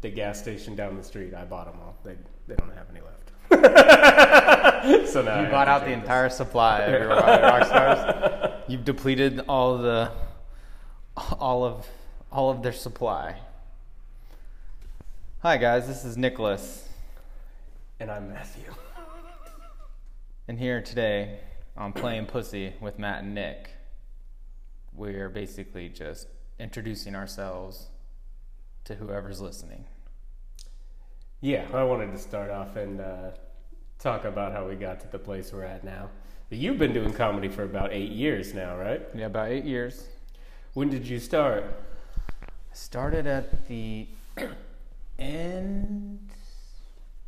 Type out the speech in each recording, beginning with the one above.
the gas station down the street. I bought them all. They they don't have any left. so now You have bought out the entire supply of your rock stars. You've depleted all of the all of all of their supply. Hi guys, this is Nicholas, And I'm Matthew. and here today on Playing Pussy with Matt and Nick, we are basically just introducing ourselves to whoever's listening. Yeah, I wanted to start off and uh, talk about how we got to the place we're at now. You've been doing comedy for about eight years now, right? Yeah, about eight years. When did you start? Started at the end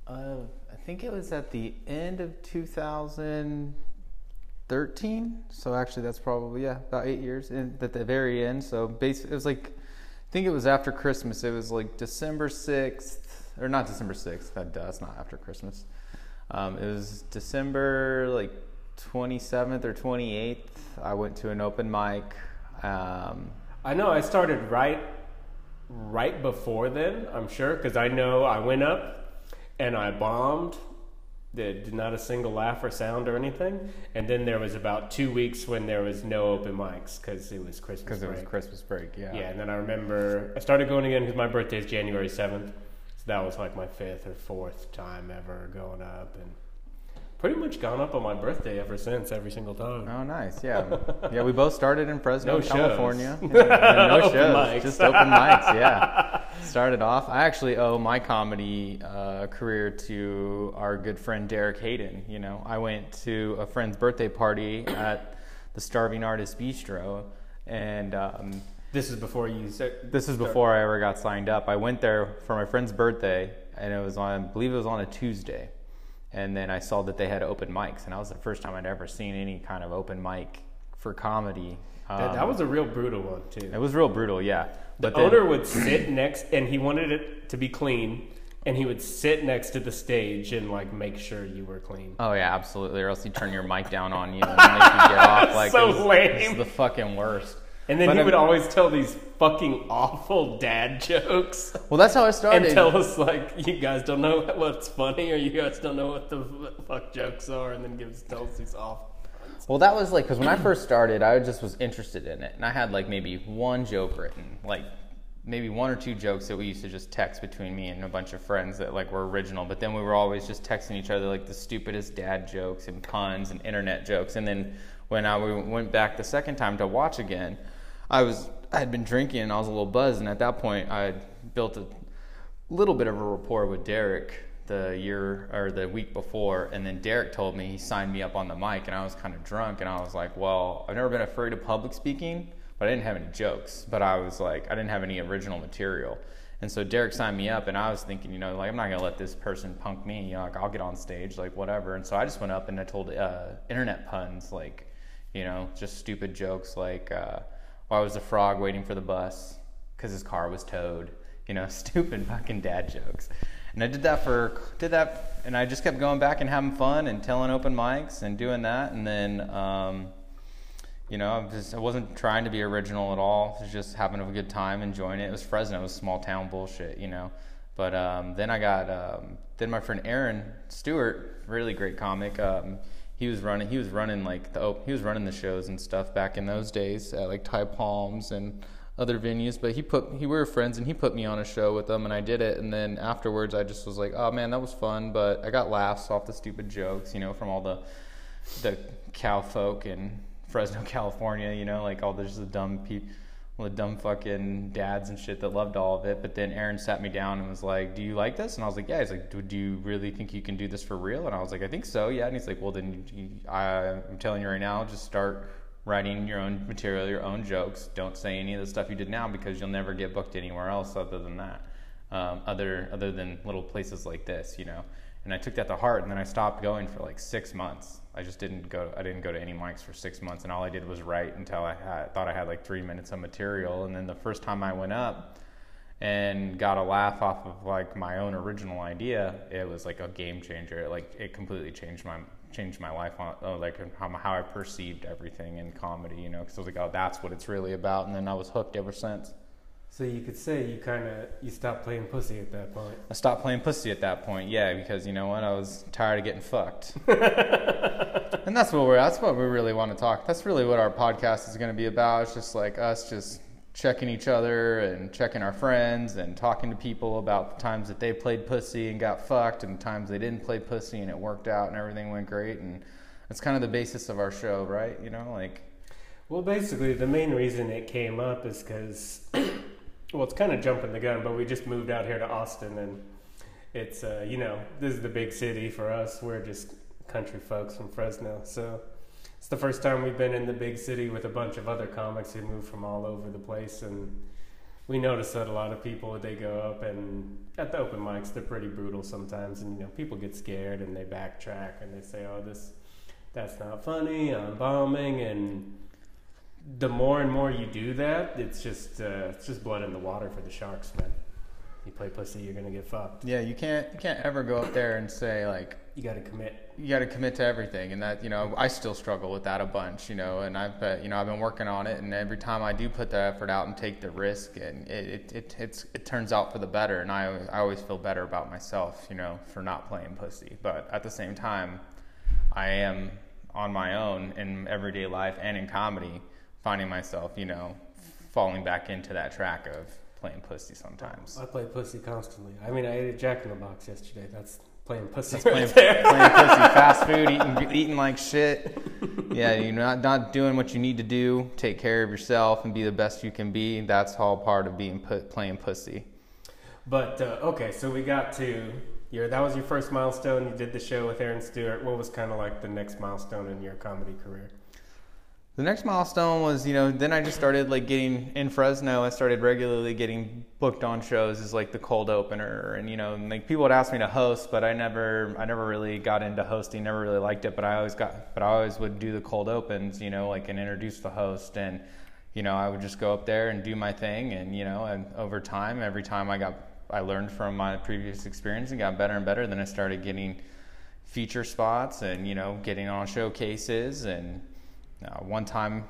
of, I think it was at the end of 2013. So actually, that's probably yeah, about eight years. And at the very end, so basically, it was like, I think it was after Christmas. It was like December 6th, or not December 6th. That does not after Christmas. Um, it was December like 27th or 28th. I went to an open mic. Um, I know I started right right before then, I'm sure, because I know I went up and I bombed. Did not a single laugh or sound or anything. And then there was about two weeks when there was no open mics because it was Christmas because it was break. Christmas break. Yeah. Yeah, and then I remember I started going again because my birthday is January 7th. So that was like my fifth or fourth time ever going up. And pretty much gone up on my birthday ever since, every single time. Oh, nice. Yeah. Yeah, we both started in Fresno, No. California. No shows. Just open mics. Yeah. Started off. I actually owe my comedy uh, career to our good friend Derek Hayden. You know, I went to a friend's birthday party at the Starving Artist Bistro, and um, This is before you said. this is before I ever got signed up. I went there for my friend's birthday, and it was on, I believe it was on a Tuesday. And then I saw that they had open mics, and that was the first time I'd ever seen any kind of open mic for comedy. That, Um, that was a real brutal one, too. it was real brutal, yeah. The But then, owner would sit next, and he wanted it to be clean, and he would sit next to the stage and like make sure you were clean. oh yeah, absolutely, or else he'd turn your mic down on you and make you get off. Like So it was, lame. The fucking worst. And then But he I- would always tell these fucking awful dad jokes Well, that's how I started. and tell us like you guys don't know what's funny or you guys don't know what the fuck jokes are, and then give us tell us these awful. Well, that was like because when I first started, I just was interested in it, and I had like maybe one joke written, like maybe one or two jokes that we used to just text between me and a bunch of friends that like were original. But then we were always just texting each other like the stupidest dad jokes and puns and internet jokes. And then when I went back the second time to watch again, I was I had been drinking and I was a little buzzed, and at that point I built a little bit of a rapport with Derek the year or the week before, and then Derek told me he signed me up on the mic, and I was kind of drunk, and I was like, "Well, I've never been afraid of public speaking, but I didn't have any jokes, but I was like, I didn't have any original material." And so Derek signed me up, and I was thinking, you know, like I'm not gonna let this person punk me. You know, like I'll get on stage, like whatever. And so I just went up and I told uh, internet puns, like, you know, just stupid jokes, like, uh, "Why was the frog waiting for the bus? Because his car was towed." You know, stupid fucking dad jokes. And I did that for did that, and I just kept going back and having fun and telling open mics and doing that, and then. Um, you know, I, just, I wasn't trying to be original at all. I was just having a good time, enjoying it. It was Fresno, it was small town bullshit, you know. But um, then I got um, then my friend Aaron Stewart, really great comic. Um, he was running he was running like the oh, he was running the shows and stuff back in those days at like Ty Palms and other venues. But he put he we were friends and he put me on a show with them and I did it. And then afterwards I just was like, oh man, that was fun. But I got laughs off the stupid jokes, you know, from all the the cow folk in Fresno, California, you know, like all the just the dumb people, the dumb fucking dads and shit that loved all of it. But then Aaron sat me down and was like, "Do you like this?" And I was like, "Yeah." He's like, "Do, do you really think you can do this for real?" And I was like, "I think so, yeah." And he's like, "Well, then you, I, I'm telling you right now, just start." Writing your own material, your own jokes. Don't say any of the stuff you did now because you'll never get booked anywhere else other than that. Um, other other than little places like this, you know. And I took that to heart, and then I stopped going for like six months. I just didn't go. I didn't go to any mics for six months, and all I did was write until I had, thought I had like three minutes of material. And then the first time I went up and got a laugh off of like my own original idea, it was like a game changer. It, like it completely changed my changed my life on uh, like how, how I perceived everything in comedy. You know, because I was like, oh, that's what it's really about. And then I was hooked ever since. So you could say you kind of you stopped playing pussy at that point. I stopped playing pussy at that point, yeah, because you know what? I was tired of getting fucked. and that's what we're that's what we really want to talk. That's really what our podcast is going to be about. It's just like us just checking each other and checking our friends and talking to people about the times that they played pussy and got fucked and the times they didn't play pussy and it worked out and everything went great and that's kind of the basis of our show, right? You know, like Well, basically, the main reason it came up is because, well, it's kind of jumping the gun, but we just moved out here to Austin, and it's, uh, you know, this is the big city for us. We're just country folks from Fresno, so it's the first time we've been in the big city with a bunch of other comics who move from all over the place, and we notice that a lot of people they go up and at the open mics they're pretty brutal sometimes, and you know, people get scared and they backtrack and they say, "Oh, this." That's not funny. I'm bombing, and the more and more you do that, it's just uh, it's just blood in the water for the sharks, man. You play pussy, you're gonna get fucked. yeah, you can't you can't ever go up there and say like You got to commit. You got to commit to everything and that you know i still struggle with that a bunch you know and i've uh, you know i've been working on it and every time i do put the effort out and take the risk and it it, it it turns out for the better and i i always feel better about myself you know for not playing pussy but at the same time i am on my own in everyday life and in comedy finding myself you know falling back into that track of playing pussy sometimes I play pussy constantly. I mean, I ate a Jack in the Box yesterday. That's playing pussy. Right playing, playing pussy, fast food, eating, eating like shit. Yeah, you're not, not doing what you need to do. Take care of yourself and be the best you can be. That's all part of being put, playing pussy. But uh, okay, so we got to your that was your first milestone. You did the show with Aaron Stewart. What was kind of like the next milestone in your comedy career? The next milestone was, you know, then I just started like getting in Fresno. I started regularly getting booked on shows as like the cold opener, and you know, and, like people would ask me to host, but I never, I never really got into hosting. Never really liked it, but I always got, but I always would do the cold opens, you know, like and introduce the host, and you know, I would just go up there and do my thing, and you know, and over time, every time I got, I learned from my previous experience and got better and better. Then I started getting feature spots, and you know, getting on showcases and uh, one time,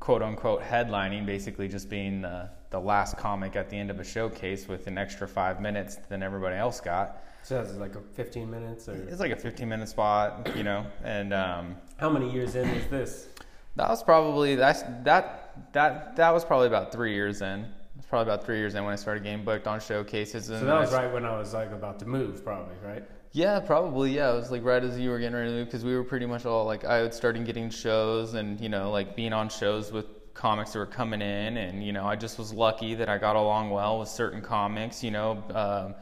quote unquote, headlining, basically just being the, the last comic at the end of a showcase with an extra five minutes than everybody else got. So that's like a 15 minutes, or It's like a 15 minute spot, you know, and um, how many years in is this? that was probably that's that that that was probably about three years in. It was probably about three years in when I started getting booked on showcases. And So that was right when I was like about to move, probably, right? Yeah, probably. Yeah, it was like right as you were getting ready to move because we were pretty much all like I had started getting shows and you know like being on shows with comics that were coming in and you know I just was lucky that I got along well with certain comics. You know, um,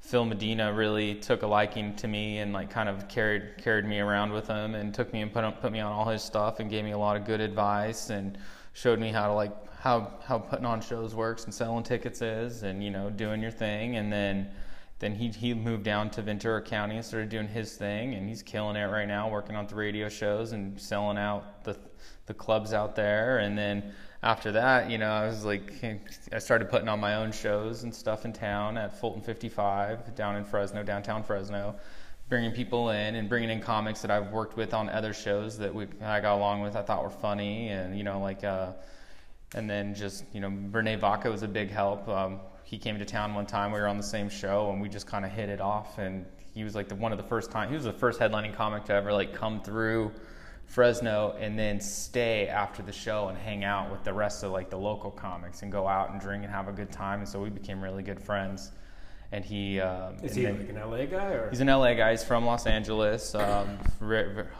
Phil Medina really took a liking to me and like kind of carried carried me around with him and took me and put on- put me on all his stuff and gave me a lot of good advice and showed me how to like how how putting on shows works and selling tickets is and you know doing your thing and then then he he moved down to Ventura County and started doing his thing, and he's killing it right now, working on the radio shows and selling out the the clubs out there. And then after that, you know, I was like, I started putting on my own shows and stuff in town at Fulton 55 down in Fresno, downtown Fresno, bringing people in and bringing in comics that I've worked with on other shows that we I got along with, I thought were funny, and you know, like. uh and then just you know Rene Vaca was a big help. Um, he came to town one time. We were on the same show, and we just kind of hit it off. And he was like the one of the first time. He was the first headlining comic to ever like come through Fresno and then stay after the show and hang out with the rest of like the local comics and go out and drink and have a good time. And so we became really good friends. And he um, Is and he then- like an LA guy or? He's an LA guy. He's from Los Angeles. Um,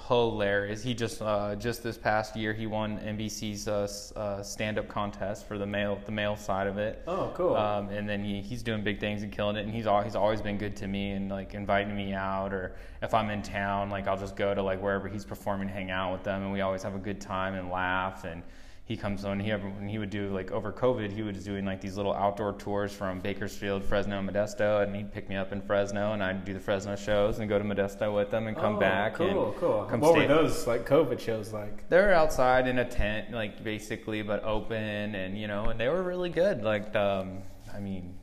hilarious. He just uh, just this past year he won NBC's uh, uh, stand-up contest for the male the male side of it. oh, cool. Um, and then he, he's doing big things and killing it. And he's al- he's always been good to me and like inviting me out. Or if I'm in town, like I'll just go to like wherever he's performing, hang out with them, and we always have a good time and laugh. And he comes on. He when he would do like over COVID, he was doing like these little outdoor tours from Bakersfield, Fresno, Modesto, and he'd pick me up in Fresno, and I'd do the Fresno shows and go to Modesto with them and come Oh, back. Cool, cool. come what were those like COVID shows like? they're outside in a tent, like basically, but open, and you know, and they were really good. Like, um, I mean,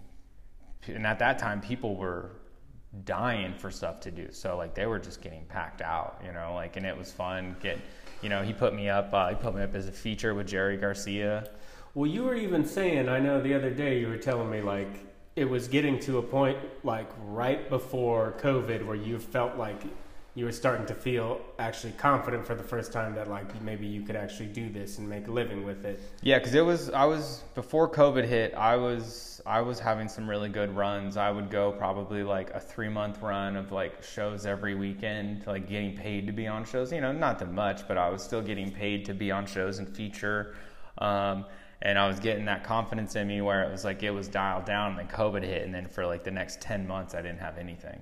and at that time, people were dying for stuff to do. So like, they were just getting packed out, you know, like, and it was fun. Get, you know, he put me up. Uh, he put me up as a feature with Jerry Garcia. Well, you were even saying, I know the other day you were telling me like it was getting to a point like right before COVID where you felt like you were starting to feel actually confident for the first time that like maybe you could actually do this and make a living with it. Yeah, because it was I was before COVID hit. I was I was having some really good runs. I would go probably like a three month run of like shows every weekend, like getting paid to be on shows. You know, not that much, but I was still getting paid to be on shows and feature. Um, and I was getting that confidence in me where it was like it was dialed down, and then COVID hit, and then for like the next ten months, I didn't have anything.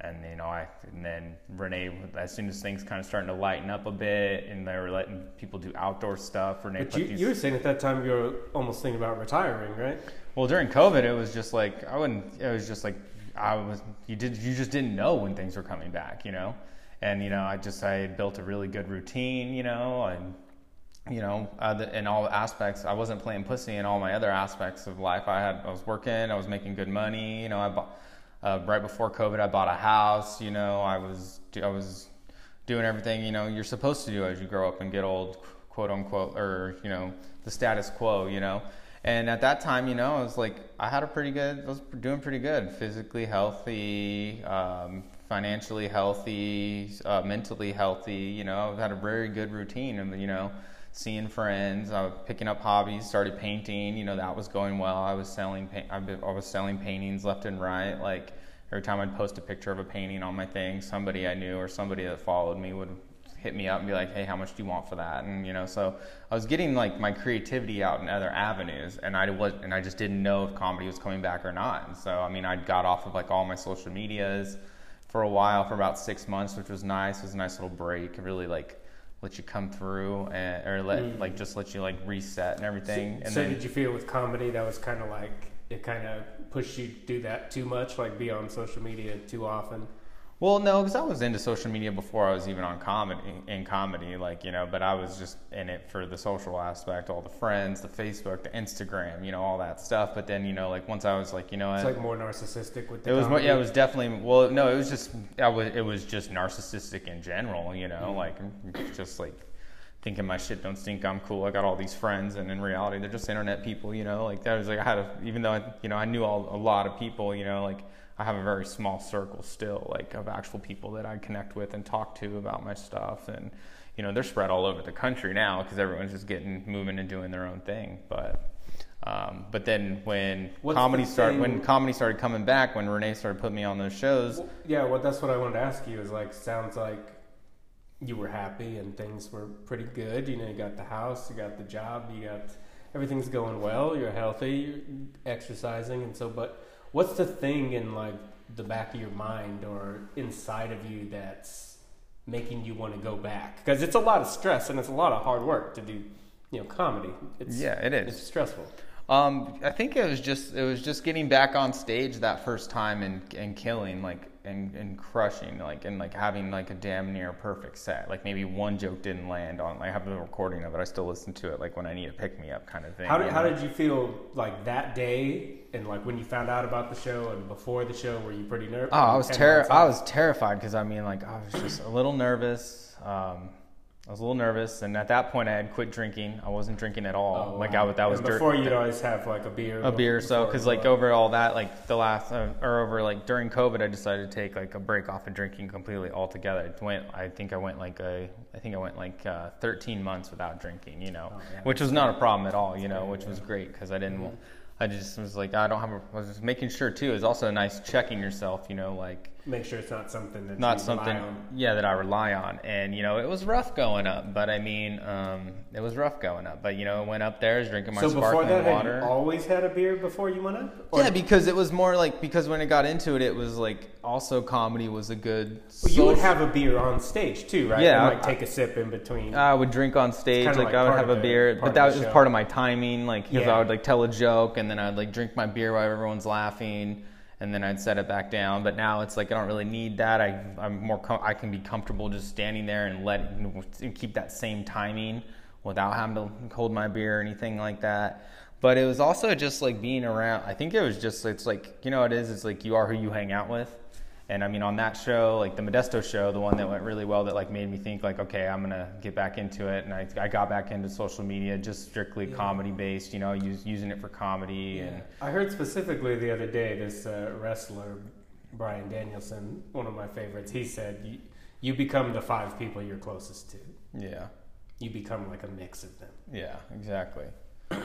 And you know, I and then Rene, as soon as things kind of starting to lighten up a bit, and they were letting people do outdoor stuff. Rene, but you, these, you were saying at that time you were almost thinking about retiring, right? Well, during COVID, it was just like I wouldn't. It was just like I was. You did. You just didn't know when things were coming back, you know. And you know, I just I built a really good routine, you know, and you know, uh, in all aspects. I wasn't playing pussy in all my other aspects of life. I had, I was working, I was making good money. You know, I bought uh, right before COVID, I bought a house. You know, I was, I was doing everything you know you're supposed to do as you grow up and get old, quote unquote, or you know, the status quo. You know, and at that time, you know, I was like, I had a pretty good, I was doing pretty good, physically healthy. Um, financially healthy, uh, mentally healthy. You know, I've had a very good routine, and you know, seeing friends, I was picking up hobbies, started painting. You know, that was going well. I was selling, I was selling paintings left and right. Like every time I'd post a picture of a painting on my thing, somebody I knew or somebody that followed me would hit me up and be like, "Hey, how much do you want for that?" And you know, so I was getting like my creativity out in other avenues, and I was, and I just didn't know if comedy was coming back or not. And so, I mean, I got off of like all my social medias for a while, for about six months, which was nice. It was a nice little break. Really like let you come through and or let mm. like just let you like reset and everything. So, and so then, did you feel with comedy that was kind of like it kind of pushed you to do that too much, like be on social media too often? Well, no, because I was into social media before I was even on comedy in comedy, like you know. But I was just in it for the social aspect, all the friends, the Facebook, the Instagram, you know, all that stuff. But then you know, like once I was like, you know, it's I, like more narcissistic with the. It was more, yeah, it was definitely well, no, it was just I was it was just narcissistic in general, you know, mm-hmm. like just like thinking my shit don't stink. I'm cool. I got all these friends, and in reality, they're just internet people, you know. Like that was like I had a even though I, you know I knew all, a lot of people, you know, like I have a very small circle still, like of actual people that I connect with and talk to about my stuff. And, you know, they're spread all over the country now because everyone's just getting moving and doing their own thing. But, um, but then when What's comedy started, when comedy started coming back, when Rene started putting me on those shows. Well, yeah, well, that's what I wanted to ask you. Is like, sounds like you were happy and things were pretty good. You know, you got the house, you got the job, you got everything's going well. You're healthy, you're exercising, and so. But what's the thing in like the back of your mind or inside of you that's making you want to go back? Because it's a lot of stress and it's a lot of hard work to do, you know, comedy. It's, yeah, it is. It's stressful. Um, I think it was just it was just getting back on stage that first time and and killing like and, and crushing like and like having like a damn near perfect set. Like maybe one joke didn't land on i have the recording of it i still listen to it like when i need a pick me up kind of thing how did, how did you feel like that day and like when you found out about the show and before the show were you pretty nervous oh i was ter- i was terrified because i mean like i was just a little nervous um, I was a little nervous, and at that point, I had quit drinking. I wasn't drinking at all. Oh, like wow. I, that was and before you'd always have like a beer. A beer, so because like over all that, like the last uh, or over like during COVID, I decided to take like a break off of drinking completely altogether. I went, I think I went like a, I think I went like uh, 13 months without drinking, you know, oh, yeah, which was not a problem at all, you know, which was great because I didn't. Mm-hmm. I just was like, I don't have. A, I was just making sure too. It's also nice checking yourself, you know, like make sure it's not something that not something yeah that I rely on. And you know, it was rough going up, but I mean, um, it was rough going up. But you know, it went up there, was drinking my so sparkling before that, water. Had you always had a beer before you went up. Or? Yeah, because it was more like because when it got into it, it was like also comedy was a good. Well, you would have a beer on stage too, right? Yeah, like take a sip in between. I would drink on stage, like, like, I would have a beer, but that was part of my timing, like because yeah. I would like tell a joke and then I'd like drink my beer while everyone's laughing and then I'd set it back down. But now it's like I don't really need that. I I'm more com- I can be comfortable just standing there and let keep that same timing without having to hold my beer or anything like that. But it was also just like being around. I think it was just it's like you know it is. It's like you are who you hang out with. And I mean, on that show, like the Modesto show, the one that went really well, that like made me think like, okay, I'm gonna get back into it. And I, I got back into social media, just strictly comedy based, you know, use, using it for comedy and I heard specifically the other day this uh, wrestler Bryan Danielson, one of my favorites. He said, you, "You become the five people you're closest to. yeah, You become like a mix of them." yeah, exactly.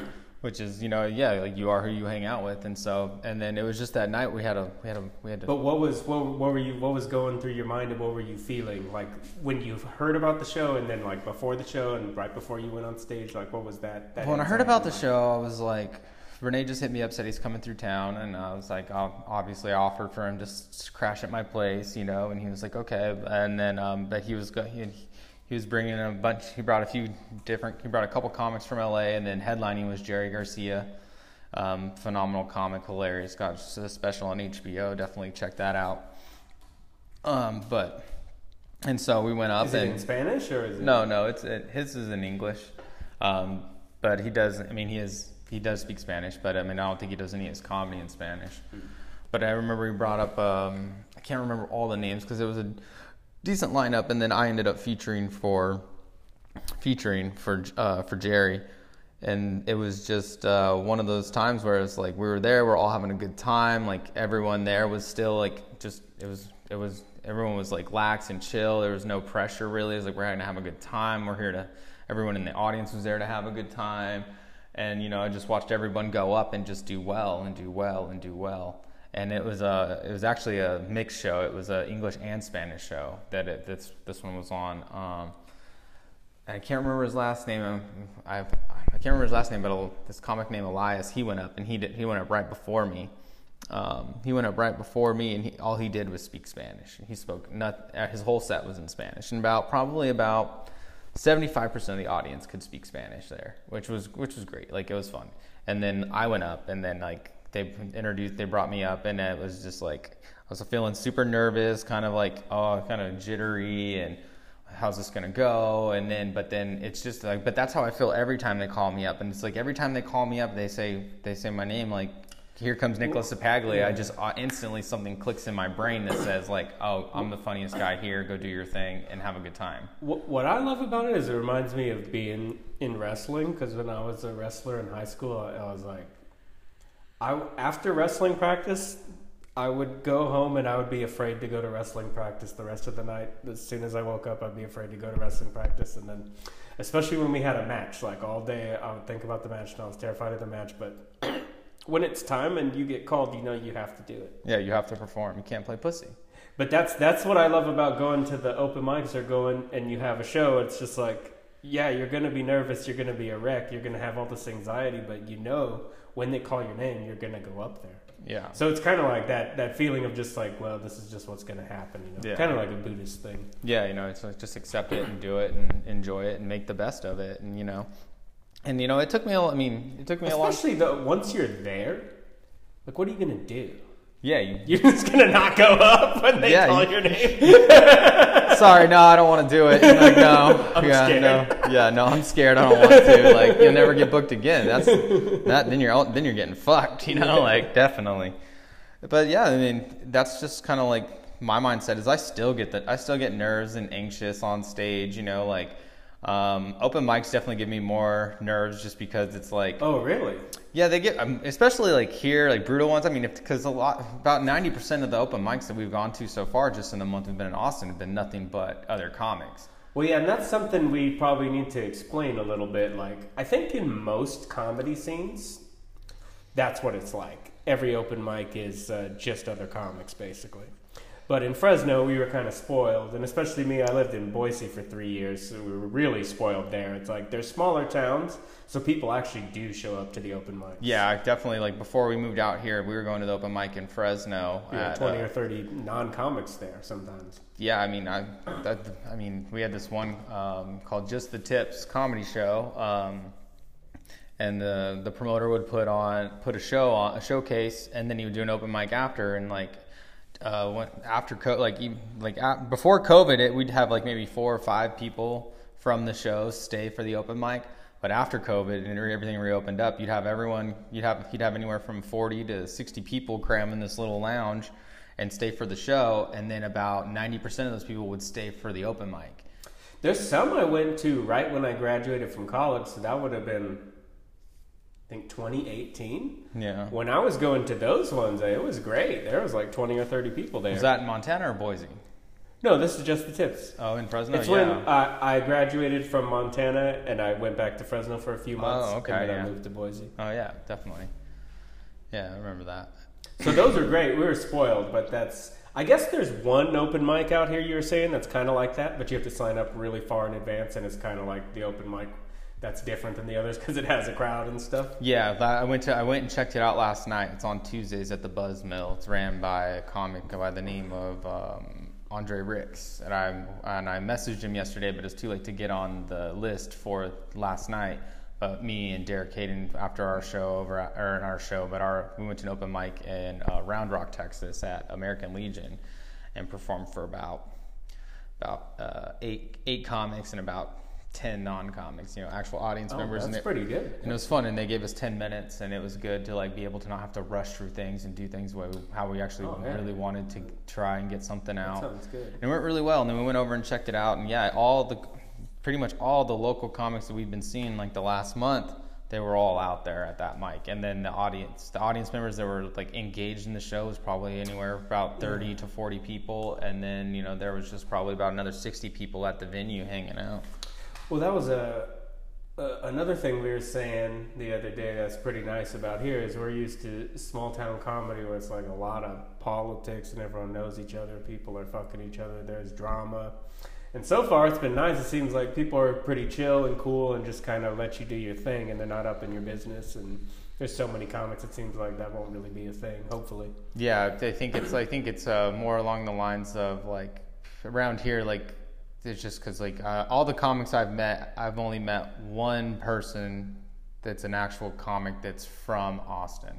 Which is, you know, yeah, like you are who you hang out with, and so, and then it was just that night we had a, we had a, we had to. But what was what, what were you what was going through your mind and what were you feeling like when you heard about the show and then like before the show and right before you went on stage? Like what was that? that when I heard about the like? show, I was like, Rene just hit me up, said he's coming through town, and I was like, I'll, obviously, I offered for him to crash at my place, you know, and he was like, okay, and then, um, but he was go- he, was bringing a bunch. He brought a few different. He brought a couple comics from LA, and then headlining was Jerry Garcia, um, phenomenal comic, hilarious. Got a special on HBO. Definitely check that out. Um, but and so we went up Is it and in Spanish or is it? no, no, it's it, his is in English, um, but he does. I mean, he is he does speak Spanish, but I mean, I don't think he does any of his comedy in Spanish. But I remember he brought up. Um, I can't remember all the names because it was a decent lineup, and then I ended up featuring for featuring for uh, for Jerry, and it was just uh, one of those times where it's like we were there, we're all having a good time. Like everyone there was still like just it was it was everyone was like lax and chill. There was no pressure really. It was like we're having to have a good time. We're here to everyone in the audience was there to have a good time, and you know I just watched everyone go up and just do well and do well and do well. And it was a it was actually a mixed show. It was a English and Spanish show that it, this this one was on. Um, I can't remember his last name. um, I I can't remember his last name, but this comic named Elias, he went up and he did he went up right before me. Um, he went up right before me, and he, all he did was speak Spanish. He spoke not uh, his whole set was in Spanish, and about probably about seventy five percent of the audience could speak Spanish there, which was which was great. Like it was fun. And then I went up, and then like they introduced, they brought me up, and it was just like I was feeling super nervous, kind of like oh, kind of jittery, and how's this gonna go? And then but then it's just like but that's how i feel every time they call me up. And it's like every time they call me up they say they say my name like here comes nicholas Sapaglia. i just uh, instantly something clicks in my brain that says like oh i'm the funniest guy here go do your thing and have a good time. What, what I love about it is it reminds me of being in wrestling because when I was a wrestler in high school, I, I was like, I after wrestling practice, I would go home and I would be afraid to go to wrestling practice the rest of the night. As soon as I woke up, I'd be afraid to go to wrestling practice, and then, especially when we had a match, like all day, I would think about the match and I was terrified of the match. But when it's time and you get called, you know you have to do it. yeah you have to perform you can't play pussy But that's that's what I love about going to the open mics or going and you have a show. It's just like, yeah, you're gonna be nervous, you're gonna be a wreck, you're gonna have all this anxiety, but you know when they call your name, you're gonna go up there. yeah So it's kind of like that that feeling of just like, well, this is just what's gonna happen. You know, Yeah. kind of like a Buddhist thing. yeah you know it's like just accept it and do it and enjoy it and make the best of it and you know and you know it took me a i mean it took me a long Especially though, once you're there, like, what are you gonna do? Yeah you You're just gonna not go up when they Yeah, call you- your name. sorry, no, I don't want to do it. You're like, no, I'm yeah, scared. no, yeah, no, I'm scared. I don't want to. Like, you'll never get booked again. That's that. Then you're then you're getting fucked. You know, like definitely. But yeah, I mean, that's just kind of like my mindset. Is I still get that. I still get nerves and anxious on stage. You know, like. Um, open mics definitely give me more nerves just because it's like oh, really? yeah, they get, um, especially like here, like brutal ones. I mean, because a lot, about ninety percent of the open mics that we've gone to so far, just in the month we've been in Austin, have been nothing but other comics. Well, yeah, and that's something we probably need to explain a little bit. Like, I think in most comedy scenes, that's what it's like. Every open mic is uh, just other comics, basically. But in Fresno, we were kind of spoiled, and especially me, I lived in Boise for three years, so we were really spoiled there. It's like there's smaller towns, so people actually do show up to the open mic. Yeah, definitely. Like before we moved out here, we were going to the open mic in Fresno. Know, at, twenty uh, or thirty non-comics there sometimes. yeah, I mean, I, that, I mean, we had this one um, called Just the Tips comedy show, um, and the the promoter would put on put a show on a showcase, and then he would do an open mic after, and like. Uh, after co- like like a before COVID, it, we'd have like maybe four or five people from the show stay for the open mic. But after COVID and everything reopened up, you'd have everyone, you'd have you'd have anywhere from forty to sixty people cram in this little lounge, and stay for the show, and then about ninety percent of those people would stay for the open mic. There's some I went to right when I graduated from college, so that would have been, think, 2018. Yeah. When I was going to those ones, it was great. There was like 20 or 30 people there. Was that in Montana or Boise? no, this is just the tips. Oh, in Fresno. It's yeah. when I, I graduated from Montana and I went back to Fresno for a few oh, months. Oh, okay, And then yeah. I moved to Boise. oh yeah, definitely. Yeah, I remember that. So those are great. We were spoiled, but that's. I guess there's one open mic out here you were saying that's kind of like that, but you have to sign up really far in advance, and it's kind of like the open mic that's different than the others because it has a crowd and stuff. Yeah, I went to I went and checked it out last night. It's on Tuesdays at the Buzz Mill. It's ran by a comic by the name of um, Andre Ricks, and I and I messaged him yesterday, but it's too late to get on the list for last night. But me and Derek Hayden, after our show over at, or in our show, but our we went to an open mic in uh, Round Rock, Texas, at American Legion, and performed for about about uh, eight eight comics and about ten non-comics, you know, actual audience Oh, members. that's and it, pretty good. and it was fun, and they gave us ten minutes, and it was good to like be able to not have to rush through things and do things way, how we actually Oh, really wanted to try and get something That out. sounds good. And it went really well. And then we went over and checked it out, and yeah, all the pretty much all the local comics that we've been seeing like the last month, they were all out there at that mic. And then the audience, the audience members that were like engaged in the show was probably anywhere about thirty to forty people, and then you know there was just probably about another sixty people at the venue hanging out. Well, that was a, a another thing we were saying the other day. That's pretty nice about here is we're used to small town comedy where it's like a lot of politics and everyone knows each other. People are fucking each other. There's drama, and so far it's been nice. It seems like people are pretty chill and cool and just kind of let you do your thing, and they're not up in your business. And there's so many comics. It seems like that won't really be a thing. Hopefully. Yeah, I think it's I think it's uh, more along the lines of like around here like it's just because like uh, all the comics I've met I've only met one person that's an actual comic that's from Austin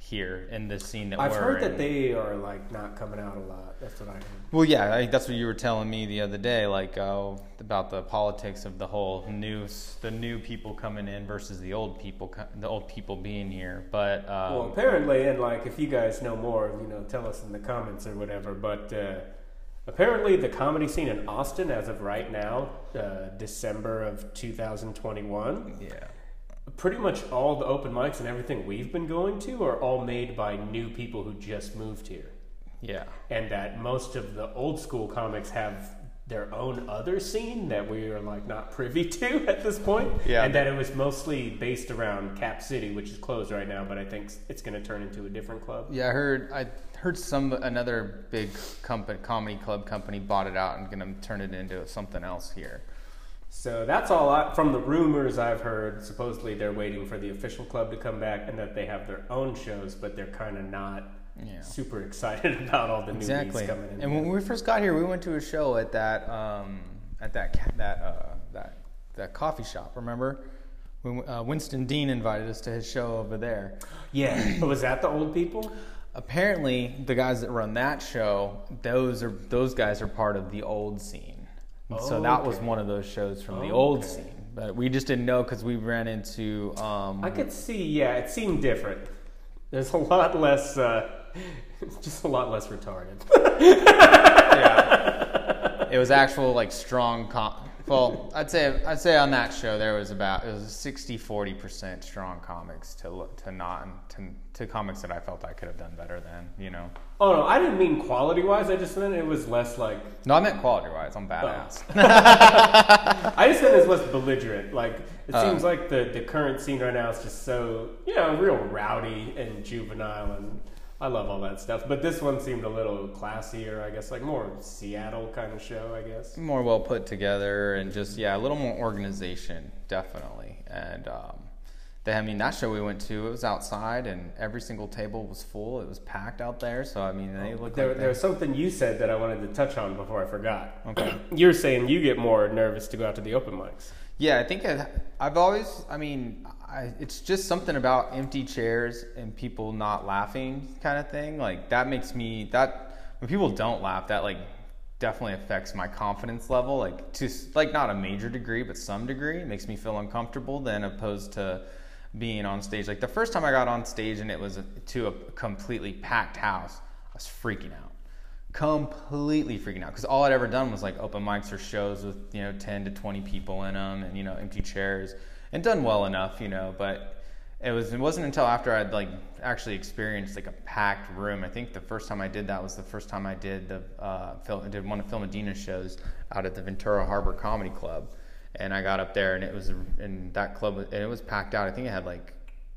here in the scene that I've heard in. that they are like not coming out a lot. That's what I heard. Well, yeah, I, that's what you were telling me the other day, like uh, about the politics of the whole new the new people coming in versus the old people the old people being here. But um, Well, apparently, and like if you guys know more, you know, tell us in the comments or whatever. But uh, apparently, the comedy scene in Austin, as of right now, uh, December of 2021, yeah. pretty much all the open mics and everything we've been going to are all made by new people who just moved here, Yeah. and that most of the old school comics have their own other scene that we are like not privy to at this point Yeah. and that it was mostly based around cap city which is closed right now but i think it's going to turn into a different club Yeah, I heard. I heard some another big company, comedy club company, bought it out and gonna turn it into something else here. So that's all I, from the rumors I've heard. Supposedly they're waiting for the official club to come back and that they have their own shows, but they're kind of not Yeah, super excited about all the exactly. newbies coming in. And when we first got here, we went to a show at that um, at that that uh, that that coffee shop. Remember? When uh, Winston Dean invited us to his show over there. yeah, but was that the old people? Apparently, the guys that run that show, those are those guys are part of the old scene. And so that was one of those shows from the Oh, old scene. But we just didn't know because we ran into. Um, I could see. Yeah, it seemed different. There's a lot less. Uh, just a lot less retarded. yeah. It was actual like strong com well, I'd say I'd say on that show there was about it was 60 40% strong comics to to non to, to comics that I felt I could have done better than, you know. Oh no, I didn't mean quality wise. I just meant it was less like. No, I meant quality wise. I'm badass. I just meant it was belligerent. Like it Uh. seems like the the current scene right now is just so you know real rowdy and juvenile, and I love all that stuff. But this one seemed a little classier, I guess, like more Seattle kind of show, I guess. more well put together and just yeah, a little more organization, definitely. And um, they, I mean, that show we went to, it was outside, and every single table was full. It was packed out there. So I mean, they looked There, like there was something you said that I wanted to touch on before I forgot. okay. You're saying you get more nervous to go out to the open mics. Yeah, I think I, I've always. I mean, I, it's just something about empty chairs and people not laughing, kind of thing. Like that makes me that when people don't laugh, that like definitely affects my confidence level. Like to like not a major degree, but some degree. It makes me feel uncomfortable than opposed to being on stage. Like the first time I got on stage and it was to a completely packed house. I was freaking out, completely freaking out because all I'd ever done was like open mics or shows with you know ten to twenty people in them and you know empty chairs and done well enough, you know, but. It was. It wasn't until after I'd like actually experienced like a packed room. I think the first time I did that was the first time I did the uh, Phil, did one of Phil Medina's shows out at the Ventura Harbor Comedy Club, and I got up there and it was in that club and it was packed out. I think it had like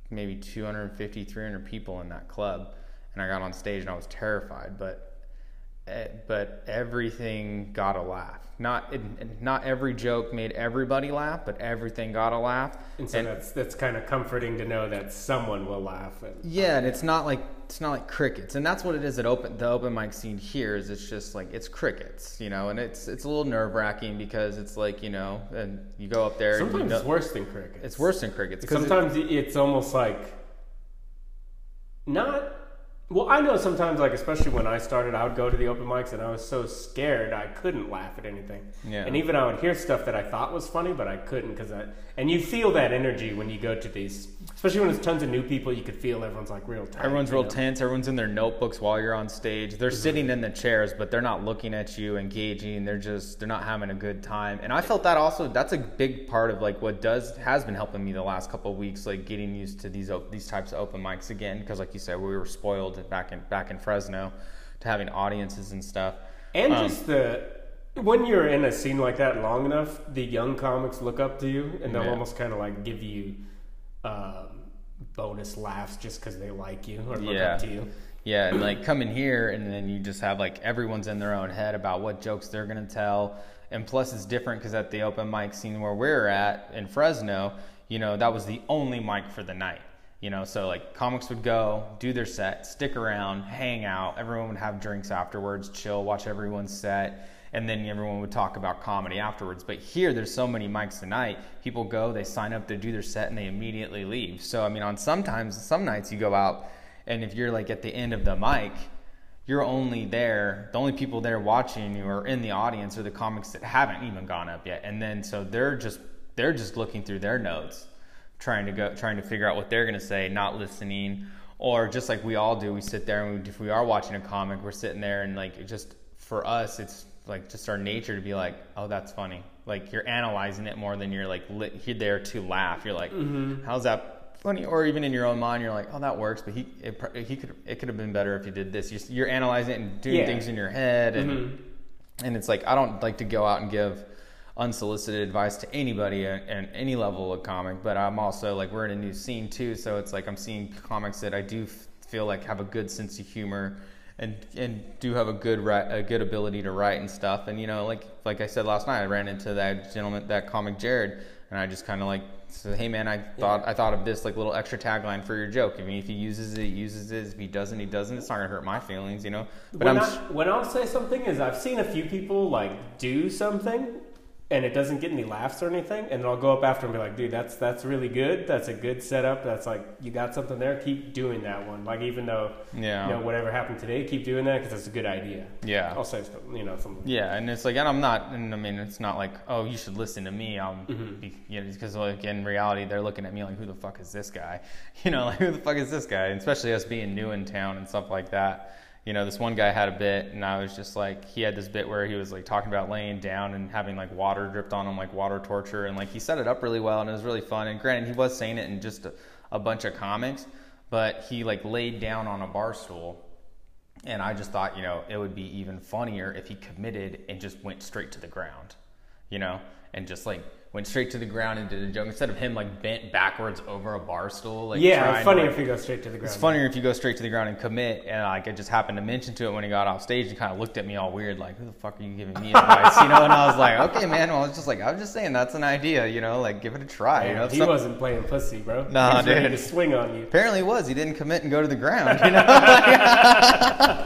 maybe 250, 300 people in that club, and I got on stage and I was terrified, but Eh, but everything got a laugh. Not it, not every joke made everybody laugh, but everything got a laugh. And so that's that's kind of comforting to know that someone will laugh. And, Yeah, and it's not like it's not like crickets, and that's what it is at open the open mic scene here. Is it's just like it's crickets, you know, and it's it's a little nerve wracking because it's like you know, and you go up there. and Sometimes it's worse than crickets. It's worse than crickets. 'cause it- Sometimes it's almost like not. Well, I know sometimes, like especially when I started, I would go to the open mics and I was so scared I couldn't laugh at anything. Yeah. And even I would hear stuff that I thought was funny, but I couldn't because I. And you feel that energy when you go to these, especially when it's tons of new people. You could feel everyone's like real tight. Everyone's real know? tense. Everyone's in their notebooks while you're on stage. They're mm-hmm. sitting in the chairs, but they're not looking at you, engaging. They're just they're not having a good time. And I felt that also. That's a big part of like what does has been helping me the last couple of weeks, like getting used to these these types of open mics again. Because like you said, we were spoiled back in back in Fresno to having audiences and stuff. And Um, just the when you're in a scene like that long enough, the young comics look up to you and they'll Yeah. almost kind of like give you um, bonus laughs just because they like you or look Yeah. up to you. Yeah, and like come in here and then you just have like everyone's in their own head about what jokes they're gonna tell. And plus, it's different because at the open mic scene where we're at in Fresno, you know, that was the only mic for the night. You know, so like comics would go, do their set, stick around, hang out. Everyone would have drinks afterwards, chill, watch everyone's set, and then everyone would talk about comedy afterwards. But here, there's so many mics tonight. People go, they sign up to do their set, and they immediately leave. So I mean, on sometimes some nights you go out, and if you're like at the end of the mic, you're only there. The only people there watching you are in the audience are the comics that haven't even gone up yet, and then so they're just they're just looking through their notes, trying to go trying to figure out what they're gonna say, not listening, or just like we all do, we sit there and we, if we are watching a comic, we're sitting there and like it just for us, it's like just our nature to be like, oh, that's funny. Like you're analyzing it more than you're like lit, you're there to laugh. You're like, mm-hmm. how's that funny? Or even in your own mind, you're like, oh, that works, but he it, he could it could have been better if he did this. You're, you're analyzing it and doing Yeah. things in your head, and and it's like I don't like to go out and give unsolicited advice to anybody at, at any level of comic, but I'm also like we're in a new scene too, so it's like I'm seeing comics that I do f- feel like have a good sense of humor and and do have a good ri- a good ability to write and stuff. And you know, like like I said last night, I ran into that gentleman, that comic Jared, and I just kind of like said, "Hey man, I thought I thought of this like little extra tagline for your joke. I mean, if he uses it, he uses it. If he doesn't, he doesn't. It's not gonna hurt my feelings, you know." But when, I'm I, when I'll say something is I've seen a few people like do something and it doesn't get any laughs or anything, and then I'll go up after and be like, "Dude, that's that's really good. That's a good setup. That's like you got something there. Keep doing that one. Like even though yeah, you know whatever happened today, keep doing that because that's a good idea." yeah. I'll say something, you know something. Yeah, and it's like, and I'm not, and I mean, it's not like, oh, you should listen to me. I'm, Mhm. be, you know, because like in reality, they're looking at me like, who the fuck is this guy? You know, like who the fuck is this guy? And especially us being new in town and stuff like that. You know, this one guy had a bit, and I was just like, he had this bit where he was like talking about laying down and having like water dripped on him, like water torture, and like he set it up really well, and it was really fun. And granted, he was saying it in just a, a bunch of comics, but he like laid down on a bar stool and I just thought, you know, it would be even funnier if he committed and just went straight to the ground, you know, and just like went straight to the ground and did a joke instead of him like bent backwards over a bar stool. Like yeah, it's to, funny like- if you go straight to the ground. it's funnier if you go straight to the ground and commit. And like I just happened to mention to it when he got off stage and kind of looked at me all weird, like, "Who the fuck are you giving me advice?" You know? And I was like, "Okay, man." Well, I was just like, I was just saying that's an idea, you know, like give it a try. you know, he Some- wasn't playing pussy, bro. Nah, he was ready dude. to swing on you. Apparently it was. He didn't commit and go to the ground, you know.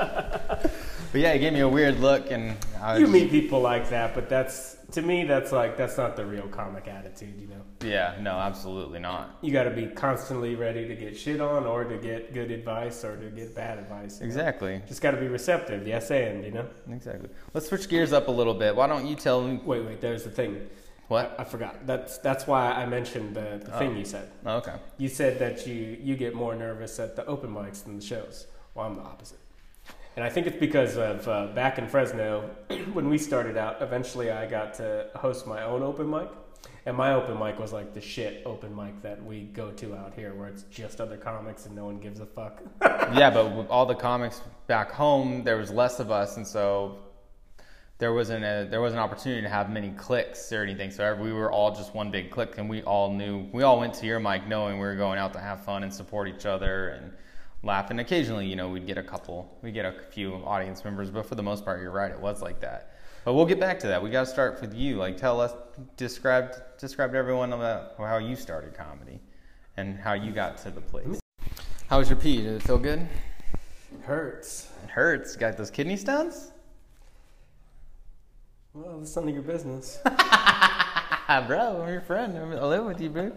but yeah, he gave me a weird look, and I was You meet people like that, but that's to me that's like that's not the real comic attitude, you know. Yeah, no, absolutely not. You got to be constantly ready to get shit on, or to get good advice, or to get bad advice. you know? Exactly, Just got to be receptive. Yes, and you know. exactly. Let's switch gears up a little bit. Why don't you tell me Wait, wait. There's the thing. what? I, I forgot. That's that's why I mentioned the, the Oh. thing you said. Oh, okay. You said that you you get more nervous at the open mics than the shows. Well, I'm the opposite. And I think it's because of uh, back in Fresno, when we started out, eventually I got to host my own open mic. And my open mic was like the shit open mic that we go to out here, where it's just other comics and no one gives a fuck. yeah, but with all the comics back home, there was less of us, and so there wasn't a there was an opportunity to have many cliques or anything. So we were all just one big clique, and we all knew we all went to your mic knowing we were going out to have fun and support each other and laugh. And occasionally, you know, we'd get a couple, we get a few audience members, but for the most part, you're right, it was like that. But we'll get back to that. We got to start with you. Like, tell us, describe describe to everyone about how you started comedy and how you got to the place. How was your pee? Did it feel good? It hurts. It hurts. Got those kidney stones? Well, that's none of your business. bro, I'm your friend. I live with you, bro.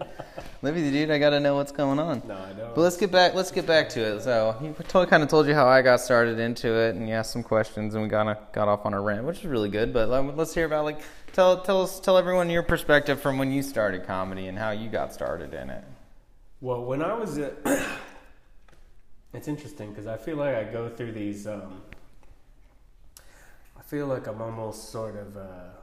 live with you, dude. I gotta know what's going on. No, I don't. But let's get back. Let's get back to it. So he told, kind of told you how I got started into it, and you asked some questions, and we kind of got off on a rant, which is really good. But let's hear about like tell tell us tell everyone your perspective from when you started comedy and how you got started in it. Well, when I was, it's interesting because I feel like I go through these. Um, I feel like I'm almost sort of uh,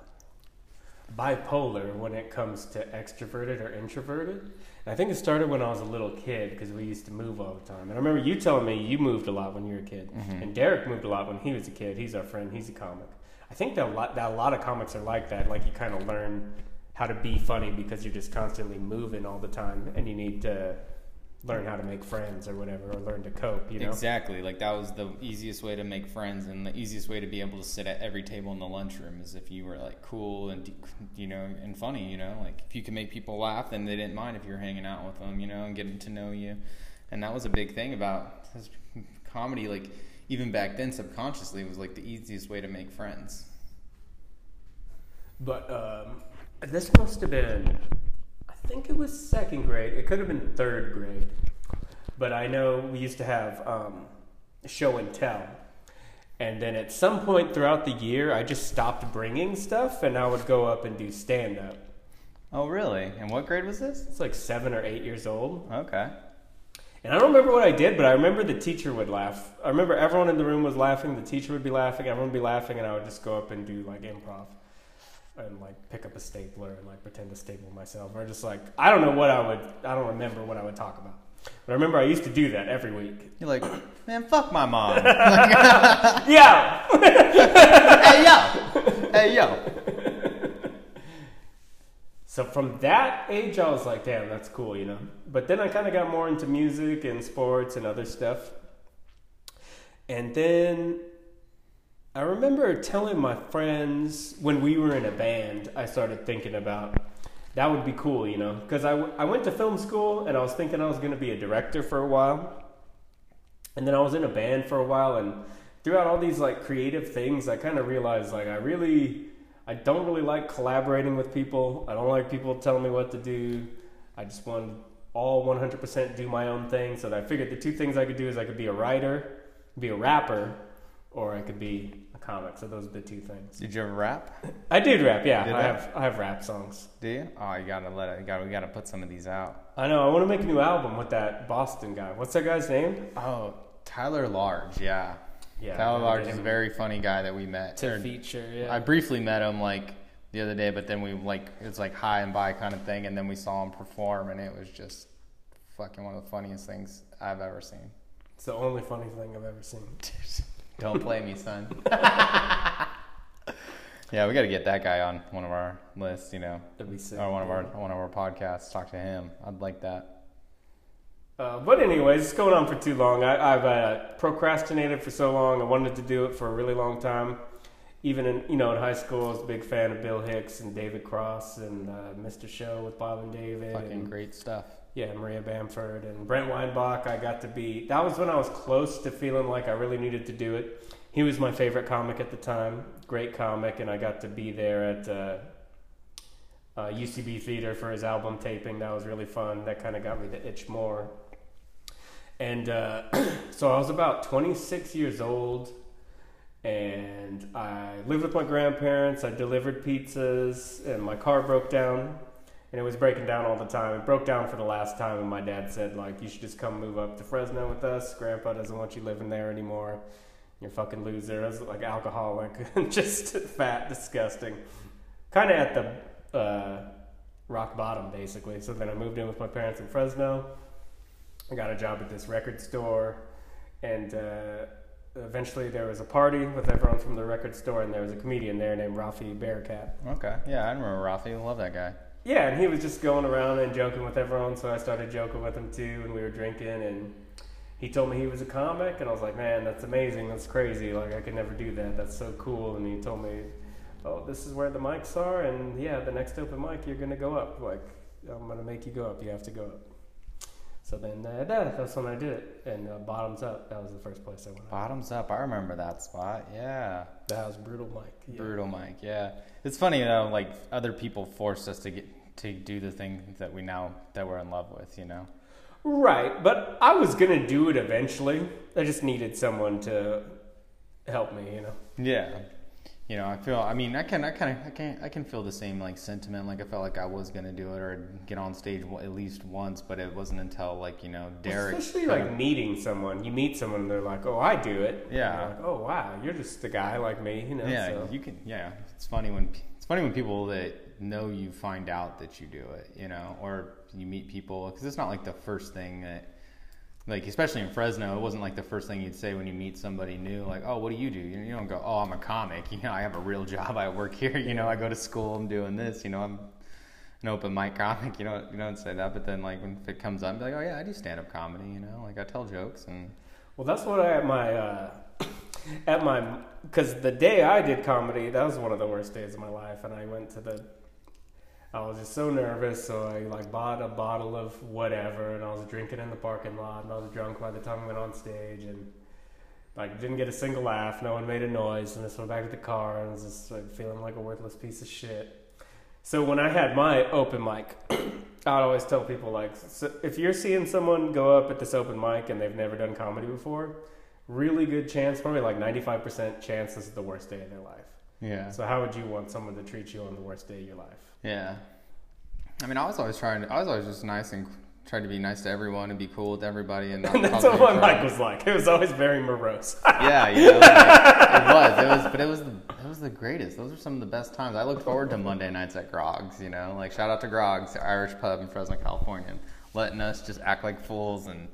bipolar when it comes to extroverted or introverted. And I think it started when I was a little kid because we used to move all the time. And I remember you telling me you moved a lot when you were a kid, Mhm. and Derek moved a lot when he was a kid. He's our friend. He's a comic. I think that a lot, that a lot of comics are like that. Like you kind of learn how to be funny because you're just constantly moving all the time, and you need to learn how to make friends or whatever, or learn to cope. You know. Exactly. Like that was the easiest way to make friends, and the easiest way to be able to sit at every table in the lunchroom is if you were like cool and you know and funny. You know, like if you could make people laugh, then they didn't mind if you were hanging out with them. You know, and getting to know you, and that was a big thing about this comedy. Like even back then, subconsciously, it was like the easiest way to make friends. But um, this must have been, I think it was second grade. It could have been third grade. But I know we used to have um, show and tell. And then at some point throughout the year, I just stopped bringing stuff and I would go up and do stand up. Oh, really? And what grade was this? It's like seven or eight years old. Okay. And I don't remember what I did, but I remember the teacher would laugh. I remember everyone in the room was laughing, the teacher would be laughing, everyone would be laughing, and I would just go up and do like improv and like pick up a stapler and like pretend to staple myself. Or just like, I don't know what I would, I don't remember what I would talk about. But I remember I used to do that every week. You're like, man, fuck my mom. Yeah! hey yo, hey yo. So from that age, I was like, damn, that's cool, you know. But then I kind of got more into music and sports and other stuff. And then I remember telling my friends when we were in a band, I started thinking about that would be cool, you know, because I, I went to film school and I was thinking I was going to be a director for a while. And then I was in a band for a while, and throughout all these like creative things, I kind of realized like I really, I don't really like collaborating with people. I don't like people telling me what to do. I just want all 100% do my own thing. So I figured the two things I could do is I could be a writer, be a rapper, or I could be a comic. So those are the two things. Did you ever rap? I did rap, yeah. Did I rap? have I have rap songs. Do you? Oh, you gotta let it. You gotta, we gotta put some of these out. I know. I want to make a new album with that Boston guy. What's that guy's name? Oh, Tyler Large, yeah. Yeah, Tyler Large is a very funny guy that we met. to Or- feature. Yeah. I briefly met him like the other day, but then we like it's like hi and bye kind of thing, and then we saw him perform, and it was just fucking one of the funniest things I've ever seen. it's the only funny thing I've ever seen. Don't play me, son. yeah, we got to get that guy on one of our lists, you know, That'd be sick. or one of our one of our podcasts. Talk to him. I'd like that. Uh, but anyways, it's going on for too long. I, I've uh, procrastinated for so long. I wanted to do it for a really long time. Even in you know in high school, I was a big fan of Bill Hicks and David Cross and uh, Mr. Show with Bob and David. Fucking and, great stuff. Yeah, Maria Bamford and Brent Weinbach. I got to be. That was when I was close to feeling like I really needed to do it. He was my favorite comic at the time. Great comic, and I got to be there at uh, uh, UCB Theater for his album taping. That was really fun. That kind of got me to itch more. And uh, so I was about 26 years old, and I lived with my grandparents. I delivered pizzas, and my car broke down, and it was breaking down all the time. It broke down for the last time, and my dad said, like, you should just come move up to Fresno with us. Grandpa doesn't want you living there anymore. You're a fucking loser. I was like alcoholic, just fat, disgusting. Kind of at the uh, rock bottom, basically. So then I moved in with my parents in Fresno. I got a job at this record store, and uh, eventually there was a party with everyone from the record store, and there was a comedian there named Rafi Bearcat. Okay. Yeah, I remember Rafi. Love that guy. Yeah, and he was just going around and joking with everyone, so I started joking with him too, and we were drinking, and he told me he was a comic, and I was like, man, that's amazing, that's crazy, like I could never do that, that's so cool, and he told me, oh, this is where the mics are, and yeah, the next open mic, you're gonna go up, like, I'm gonna make you go up, you have to go up. So then uh, that, that's when I did it, and uh, Bottoms Up, that was the first place I went. Bottoms up. I remember that spot. Yeah. That was Brutal Mike. Yeah. Brutal Mike. Yeah. It's funny though. Like other people forced us to get to do the thing that we now that we're in love with. You know. Right, but I was gonna do it eventually. I just needed someone to help me, you know. Yeah. You know, I feel. I mean, I can. I kind of. I can. I can feel the same like sentiment. Like I felt like I was gonna do it or get on stage at least once, but it wasn't until like you know Derek. Especially like of- meeting someone. You meet someone, and they're like, "Oh, I do it." Yeah. Like, oh wow, you're just a guy like me, you know. yeah, so. you can. Yeah, it's funny when it's funny when people that know you find out that you do it, you know, or you meet people because it's not like the first thing that, like especially in Fresno, it wasn't like the first thing you'd say when you meet somebody new, like, oh, what do you do? You don't go, oh, I'm a comic. You know, I have a real job. I work here. You know, I go to school. I'm doing this. You know, I'm an open mic comic. You know, you don't say that, but then like when it comes up, like, oh yeah, I do stand up comedy. You know, like I tell jokes and Well, that's what I at my uh, at my because the day I did comedy, that was one of the worst days of my life, and I went to the. I was just so nervous, so I like bought a bottle of whatever, and I was drinking in the parking lot, and I was drunk by the time I went on stage, and like didn't get a single laugh, no one made a noise, and I just went back to the car and was just like, feeling like a worthless piece of shit. So when I had my open mic, I'd always tell people like, so if you're seeing someone go up at this open mic and they've never done comedy before, really good chance, probably like 95% chance this is the worst day of their life. yeah. So how would you want someone to treat you on the worst day of your life? Yeah. I mean, I was always trying to, I was always just nice and tried to be nice to everyone and be cool with everybody and And that's what my mic was like. It was always very morose. Yeah, you know, like, it was. It was, but it was the it was the greatest. Those were some of the best times. I look forward to Monday nights at Grog's. You know, like shout out to Grog's, the Irish pub in Fresno, California, letting us just act like fools and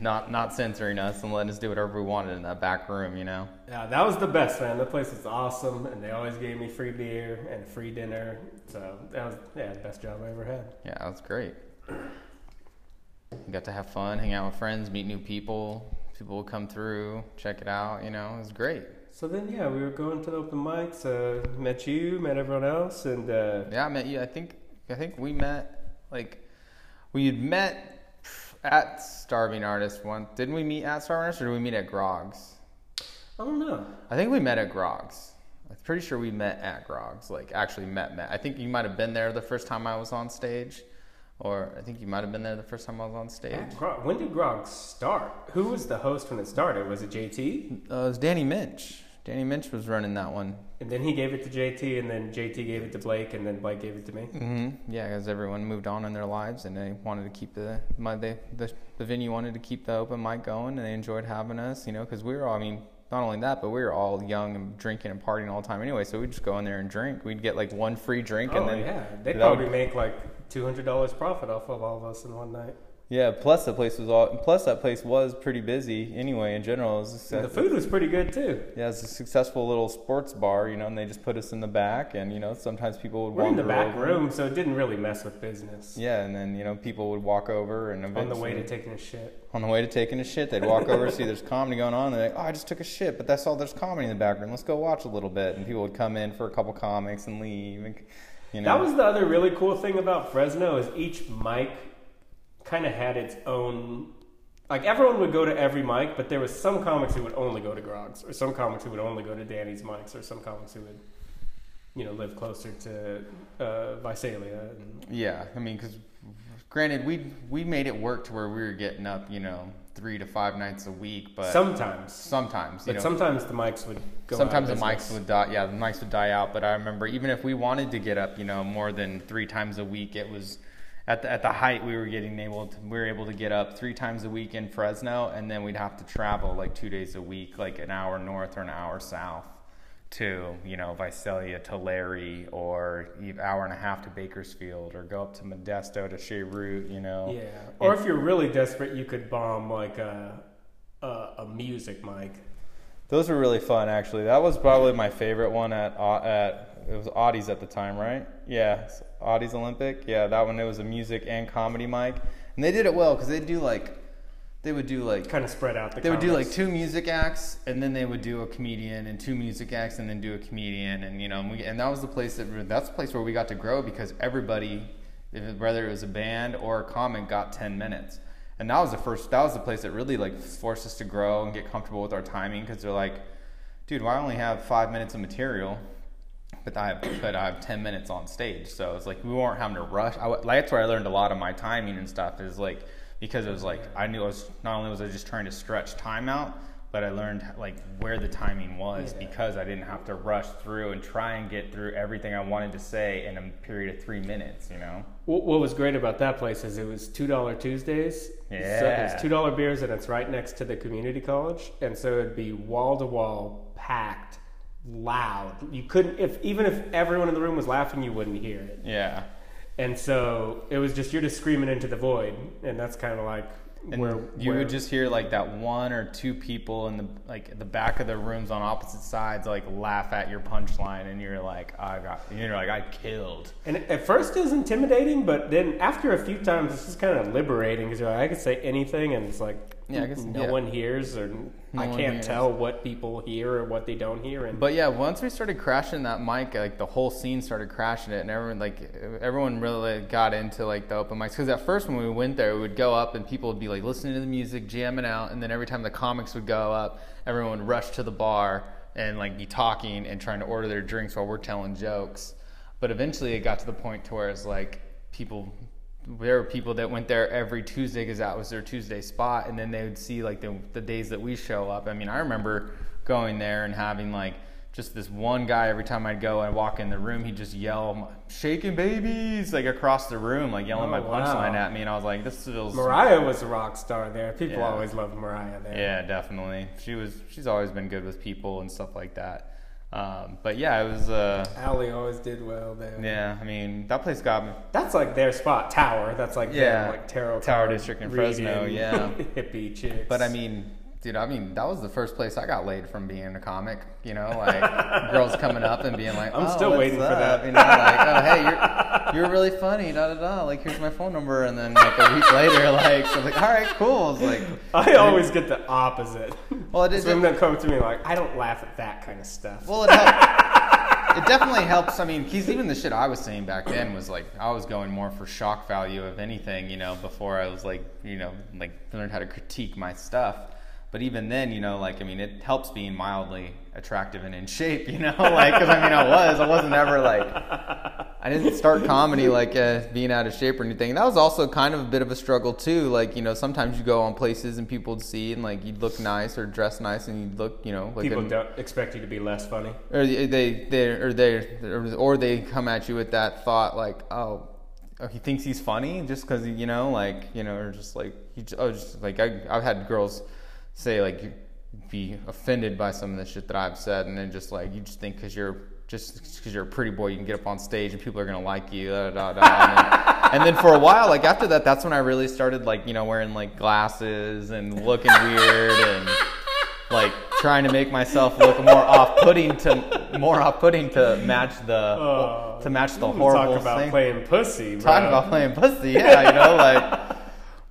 not not censoring us and letting us do whatever we wanted in that back room. You know. yeah, that was the best, man. The place was awesome, and they always gave me free beer and free dinner. So that was yeah, the best job I ever had. Yeah, that was great. You got to have fun, hang out with friends, meet new people. People would come through, check it out. You know, it was great. So then, yeah, we were going to the open mics. Uh, met you, met everyone else, and uh, Yeah, I met you. I think I think we met like we had met at Starving Artist once. Didn't we meet at Starving Artist or did we meet at Grog's? I don't know. I think we met at Grog's. I'm pretty sure we met at Grog's. Like actually met met. I think you might have been there the first time I was on stage, or I think you might have been there the first time I was on stage. Grog, when did Grog start? Who was the host when it started? Was it JT? Uh, it was Danny Minch. Danny Minch was running that one. And then he gave it to JT, and then JT gave it to Blake, and then Blake gave it to me. hmm Yeah, because everyone moved on in their lives, and they wanted to keep the my they, the the venue wanted to keep the open mic going, and they enjoyed having us. You know, because we were all, I mean, not only that, but we were all young and drinking and partying all the time anyway. So we'd just go in there and drink. We'd get like one free drink, Oh and then yeah, they probably would- make like two hundred dollars profit off of all of us in one night. Yeah. Plus the place was all. Plus that place was pretty busy anyway. In general, the food was pretty good too. Yeah, it's a successful little sports bar, you know, and they just put us in the back, and you know, sometimes people would We're in the back over. room, so it didn't really mess with business. Yeah, and then you know, people would walk over, and On the way to taking a shit. on the way to taking a shit, they'd walk over, see there's comedy going on, and they're like, "Oh, I just took a shit, but that's all. There's comedy in the back room. Let's go watch a little bit." And people would come in for a couple comics and leave. And, you know, That was the other really cool thing about Fresno is each mic kind of had its own. Like everyone would go to every mic, but there was some comics who would only go to Grog's, or some comics who would only go to Danny's mics, or some comics who would, you know, live closer to uh, Visalia. And, yeah. I mean, because granted, we we made it work to where we were getting up, you know, three to five nights a week, but sometimes, sometimes, you but know, sometimes the mics would go. sometimes the mics would die. Yeah, the mics would die out. But I remember even if we wanted to get up, you know, more than three times a week, it was at the, at the height we were getting able to, we were able to get up three times a week in Fresno and then we'd have to travel like two days a week like an hour north or an hour south to you know Visalia Tulare or an hour and a half to Bakersfield or go up to Modesto to Shea Root you know Yeah. Or if you're really desperate, you could bomb like a a, a music mic. those were really fun actually that was probably my favorite one at uh, at it was Audie's at the time right yeah Audie's Olympic yeah that one it was a music and comedy mic and they did it well because they do like they would do like Kind of spread out the. They would do like two music acts, and then they would do a comedian, and two music acts, and then do a comedian, and you know, and, we, and that was the place that that's the place where we got to grow because everybody, whether it was a band or a comic, got ten minutes, and that was the first. That was the place that really like forced us to grow and get comfortable with our timing because they're like, dude, well, I only have five minutes of material. But I have, but I have ten minutes on stage, so it's like we weren't having to rush. I, that's where I learned a lot of my timing and stuff. Is like because it was like I knew I was not only was I just trying to stretch time out, but I learned like where the timing was Yeah. because I didn't have to rush through and try and get through everything I wanted to say in a period of three minutes. You know? What, what was great about that place is it was two dollar Tuesdays. So Yeah. it's two dollar beers, and it's right next to the community college, and so it'd be wall to wall, packed, loud. You couldn't if even if everyone in the room was laughing, you wouldn't hear it. Yeah. And so it was just you're just screaming into the void, and that's kind of like And where you where- would just hear like that one or two people in the like the back of the rooms on opposite sides like laugh at your punchline, and you're like, I got, you're like, I killed. And at first it was intimidating, but then after a few times, it's just kind of liberating because like, I could say anything, and it's like Yeah, I guess- no yeah. one hears, or I can't hears. tell what people hear or what they don't hear. And But yeah, once we started crashing that mic, like the whole scene started crashing it, and everyone like everyone really got into like the open mics. Because at first when we went there, we would go up and people would be like listening to the music, jamming out, and then every time the comics would go up, everyone would rush to the bar and like be talking and trying to order their drinks while we're telling jokes. But eventually, it got to the point to where it's like people there were people that went there every Tuesday because that was their Tuesday spot, and then they would see like the the days that we show up. I mean, I remember going there and having like just this one guy every time I'd go and walk in the room, he'd just yell "shaking babies" like across the room, like yelling Oh, my punchline wow. at me, and I was like, "This feels." Mariah was a rock star there. People Yeah. always loved Mariah there. Yeah, definitely. She was. She's always been good with people and stuff like that. Um, but yeah, it was. Uh, Allie always did well there. yeah, I mean, that place got me. That's like their spot, Tower. That's like Yeah. them, like tarot Tower District in Fresno, yeah. hippie chicks. But I mean, dude, I mean, that was the first place I got laid from being a comic. You know, like girls coming up and being like, I'm "Oh, still waiting for that. You know, like, "Oh, hey, you're you're really funny." Da da da. Like, here's my phone number, and then like a week later, like, so like, all right, cool. It's like, I always get the opposite. Well, it is- So when they come to me like, I don't laugh at that kind of stuff. well, it helps. It definitely helps. I mean, because even the shit I was saying back then was like I was going more for shock value of anything, you know, before I was like, you know, like learned how to critique my stuff. But even then, you know, like I mean, it helps being mildly attractive and in shape, you know, like because I mean, I was, I wasn't ever like, I didn't start comedy like uh, being out of shape or anything. That was also kind of a bit of a struggle too. Like you know, sometimes you go on places and people would see and like you'd look nice or dress nice and you'd look, you know, like People a- don't expect you to be less funny. or they they or they or they come at you with that thought like oh, oh he thinks he's funny just because you know like you know or just like he oh just like I I've had girls say like be offended by some of the shit that I've said and then just like you just think because you're just because you're a pretty boy you can get up on stage and people are gonna like you da, da, da, and, then, and then for a while like after that that's when I really started like you know wearing like glasses and looking weird and like trying to make myself look more off-putting to more off-putting to match the Oh, to match the you horrible Talk about thing. playing pussy, bro. Talk about playing pussy, yeah, you know, like.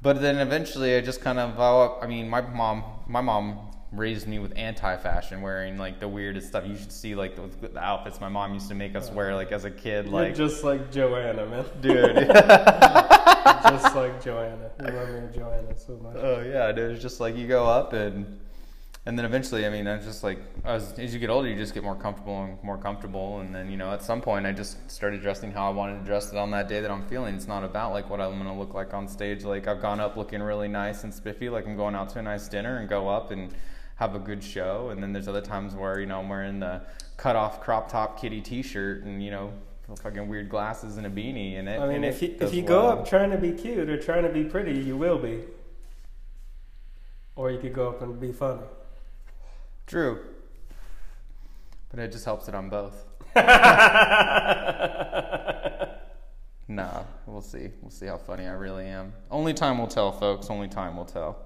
But then eventually, I just kind of, uh, I mean, my mom, my mom raised me with anti-fashion, wearing like the weirdest stuff. You should see like the, the outfits my mom used to make us wear, like as a kid, You're like, just like Joanna, man. dude. just like Joanna. You love me, Joanna, so much. Oh yeah, dude. It's just like you go up and and then eventually, I mean, I just like as as you get older, you just get more comfortable and more comfortable. And then you know, at some point, I just started dressing how I wanted to dress it on that day that I'm feeling. It's not about like what I'm gonna look like on stage. Like I've gone up looking really nice and spiffy, like I'm going out to a nice dinner and go up and have a good show. And then there's other times where you know I'm wearing the cut off crop top kitty T-shirt and you know fucking weird glasses and a beanie, and it. I mean, and if you if you go up trying to be cute or trying to be pretty, you will be. Or you could go up and be funny. True. But it just helps that I'm both. Nah, we'll see. We'll see how funny I really am. Only time will tell, folks. Only time will tell.